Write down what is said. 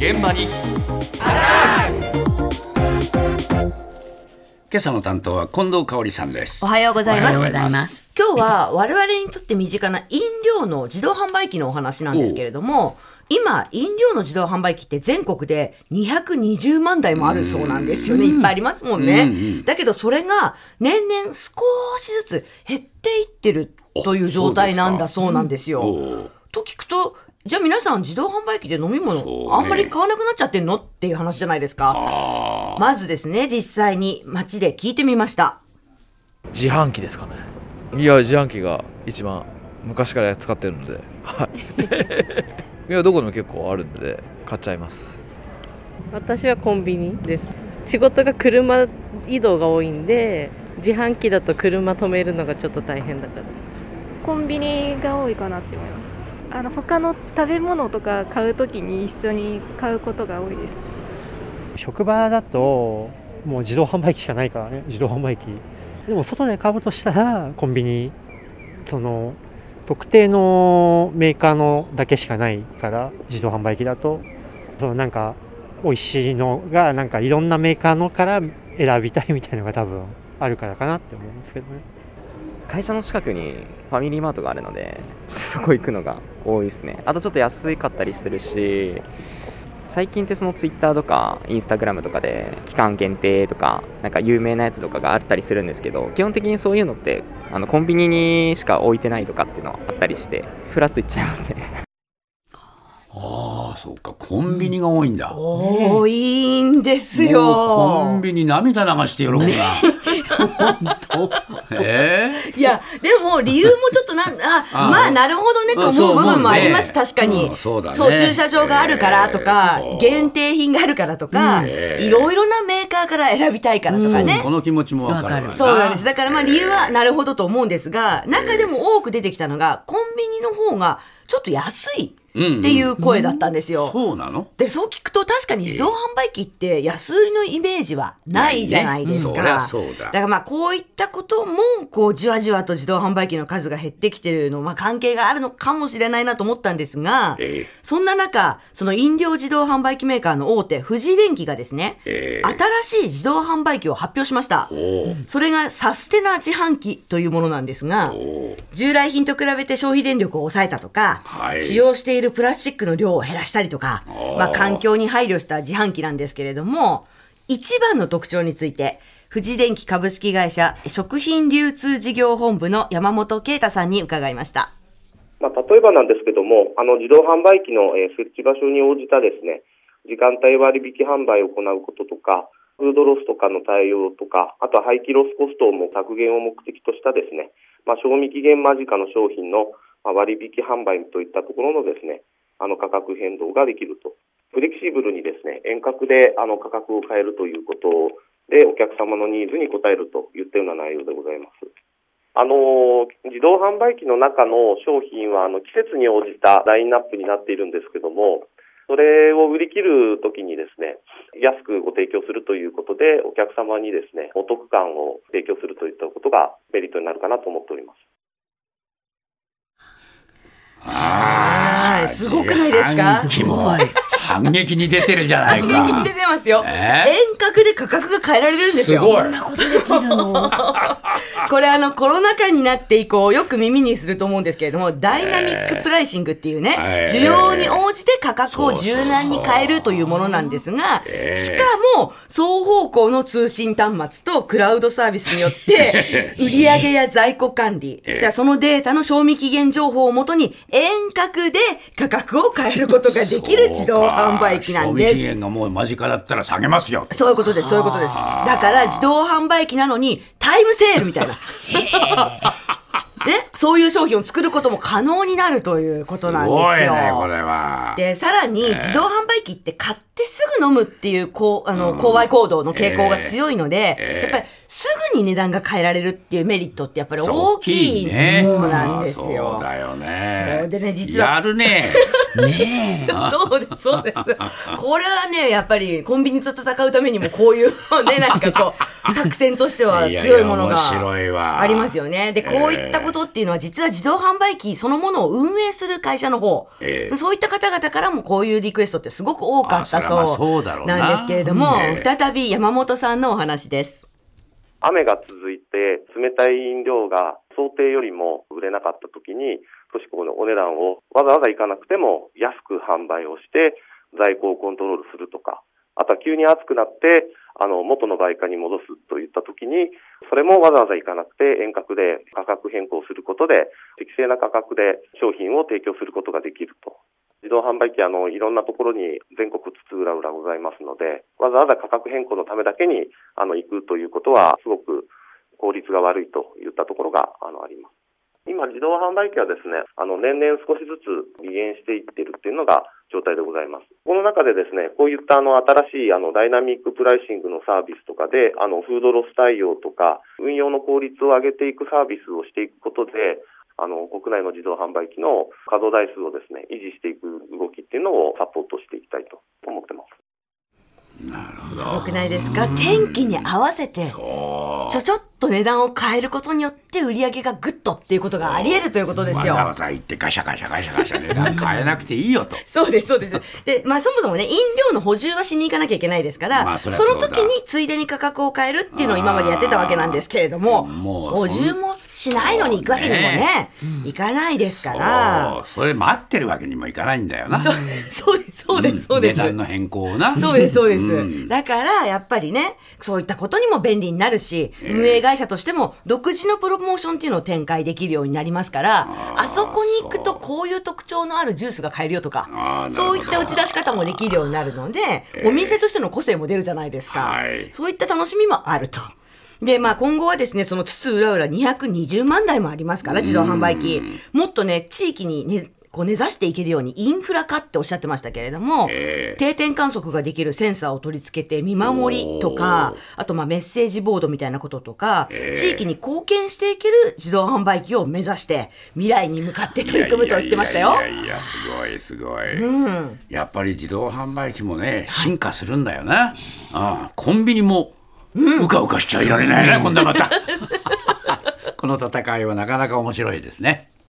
現場に今朝の担当は近藤香織さんですおはようございます。今日は我々にとって身近な飲料の自動販売機のお話なんですけれども、今、飲料の自動販売機って全国で220万台もあるそうなんですよね。いっぱいありますもんね。うんうんだけどそれが年々少しずつ減っていってるという状態なんだそうなんですよ。と聞くと、じゃあ皆さん自動販売機で飲み物あんまり買わなくなっちゃってんのっていう話じゃないですか？あまずですね、実際に街で聞いてみました。自販機ですかね。いや自販機が一番昔から使ってるので。はい。いやどこでも結構あるんで買っちゃいます。私はコンビニです。仕事が車移動が多いんで自販機だと車止めるのがちょっと大変だから。コンビニが多いかなって思いますあの他の食べ物とか買うときに一緒に買うことが多いです。職場だともう自動販売機しかないからね。自動販売機。でも外で買うとしたらコンビニ。その特定のメーカーのだけしかないから自動販売機だと。そのなんか美味しいのがなんかいろんなメーカーのから選びたいみたいなのが多分あるからかなって思うんですけどね。会社の近くにファミリーマートがあるのでそこ行くのが多いですね。あとちょっと安かったりするし最近ってそのツイッターとかインスタグラムとかで期間限定とかなんか有名なやつとかがあったりするんですけど基本的にそういうのってあのコンビニにしか置いてないとかっていうのはあったりしてフラッと行っちゃいますね。あーそうか。コンビニが多いんだ、多いんですよ。コンビニ涙流して喜ぶな、本当？えいや、でも理由もちょっとなん、あ、あまあなるほどねと思う部分もあります、確かに。うんそうだね。駐車場があるからとか、えー限定品があるからとか、えーいろいろなメーカーから選びたいからとかーね。この気持ちもわかるわわかる。そうなんです。だからまあ理由はなるほどと思うんですが、中でも多く出てきたのが、コンビニの方がちょっと安いっていう声だったんですよ。そうなの？で、そう聞くと確かに自動販売機って安売りのイメージはないじゃないですか。ね。うん。そそうだ。からまあこういったことも、こうじわじわと自動販売機の数が減ってきてるの、まあ関係があるのかもしれないなと思ったんですが、ええ。そんな中、その飲料自動販売機メーカーの大手、富士電機がですね、ええ。新しい自動販売機を発表しました。それがサステナ自販機というものなんですが、従来品と比べて消費電力を抑えたとか、はい。使用しているプラスチックの量を減らしたりとかー、まあ、環境に配慮した自販機なんですけれども、一番の特徴について、富士電機株式会社食品流通事業本部の山本啓太さんに伺いました。まあ、例えばなんですけども、あの自動販売機の、えー設置場所に応じたですね、時間帯割引販売を行うこととか、フードロスとかの対応とか、あとは廃棄ロスコストも削減を目的としたですね、まあ、賞味期限間近の商品のまあ割引販売といったところのですね、あの価格変動ができると。フレキシブルにですね、遠隔であの価格を変えるということで、お客様のニーズに応えるといったような内容でございます。あの自動販売機の中の商品はあの季節に応じたラインナップになっているんですけども、それを売り切るときにですね、安くご提供するということで、お客様にですね、お得感を提供するといったことがメリットになるかなと思っております。あーすごくないですか？自販機も反撃に出てるじゃないか。人気出てますよ。え？遠隔で価格が変えられるんですよ。すごいこれあのコロナ禍になって以降よく耳にすると思うんですけれども、ダイナミックプライシングっていうね、えー。需要に応じて価格を柔軟に変えるというものなんですが、えー。しかも双方向の通信端末とクラウドサービスによって、売上や在庫管理、えー。じゃあそのデータの賞味期限情報をもとに遠隔で価格を変えることができる自動販売機なんです。賞味期。限がもう間近だったら下げますよそういうことです、そういうことです。だから自動販売機なのにタイムセールみたいな。ね、そういう商品を作ることも可能になるということなんですよ。ごいねこれはで、さらに自動販売機って買ってすぐ飲むっていう、こう、あの、購買行動の傾向が強いので、ええ。やっぱりすぐに値段が変えられるっていうメリットってやっぱり大きいね。そうなんですそうよ。だよそねうでね実は。やるね。ねえ。そうです、そうです。これはね、やっぱりコンビニと戦うためにもこういうね、なんかこう、作戦としては強いものがありますよね。で、こういったことっていうのは実は自動販売機そのものを運営する会社の方、ええ。そういった方々からもこういうリクエストってすごく多かったあそう。な。んですけれども、え。え再び山本さんのお話です。雨が続いて冷たい飲料が想定よりも売れなかった時に少しこのお値段をわざわざいかなくても安く販売をして在庫をコントロールするとかあとは急に暑くなってあの元の売価に戻すといった時にそれもわざわざいかなくて遠隔で価格変更することで適正な価格で商品を提供することができると自動販売機あのいろんなところに全国津々浦々ございますのでわざわざ価格変更のためだけにあの行くということはすごく効率が悪いといったところがあのあります。今、自動販売機はですね、あの年々少しずつ微減していってるっていうのが状態でございます。この中でですね、こういったあの新しいあのダイナミックプライシングのサービスとかで、あのフードロス対応とか、運用の効率を上げていくサービスをしていくことで、あの国内の自動販売機の稼働台数をですね、維持していく動きっていうのをサポートしていきたいと思ってます。すごくないですか？天気に合わせて、ちょちょっと値段を変えることによって売り上げがぐっとっていうことがあり得るということですよ。わざわざ行ってガシャガシャガシャガシャ値段変えなくていいよと。そうです、そうです。で、まあそもそもね、飲料の補充はしに行かなきゃいけないですから、まあそその時についでに価格を変えるっていうのを今までやってたわけなんですけれども、補充もしないのに行くわけにもね、いかないですから。そうそれ待ってるわけにもいかないんだよな。そうそうです、そうです、そうです。値段の変更をな。そうです、そうです。んだから、やっぱりね、そういったことにも便利になるし、運営会社としても独自のプロモーションっていうのを展開できるようになりますから、あそこに行くとこういう特徴のあるジュースが買えるよとかそういった打ち出し方もできるようになるので、お店としての個性も出るじゃないですか。はいそういった楽しみもあると。で、まあ今後はですね、その津々浦々220万台もありますから、自動販売機。もっとね、地域にね、こう根ざしていけるようにインフラ化っておっしゃってましたけれども、ええ。定点観測ができるセンサーを取り付けて見守りとか、あとまあメッセージボードみたいなこととか、ええ。地域に貢献していける自動販売機を目指して未来に向かって取り組むと言ってましたよ。いやいやいやすごいすごい、やっぱり自動販売機もね進化するんだよな、ああコンビニもうかうかしちゃいられないな、こんなまた この戦いはなかなか面白いですね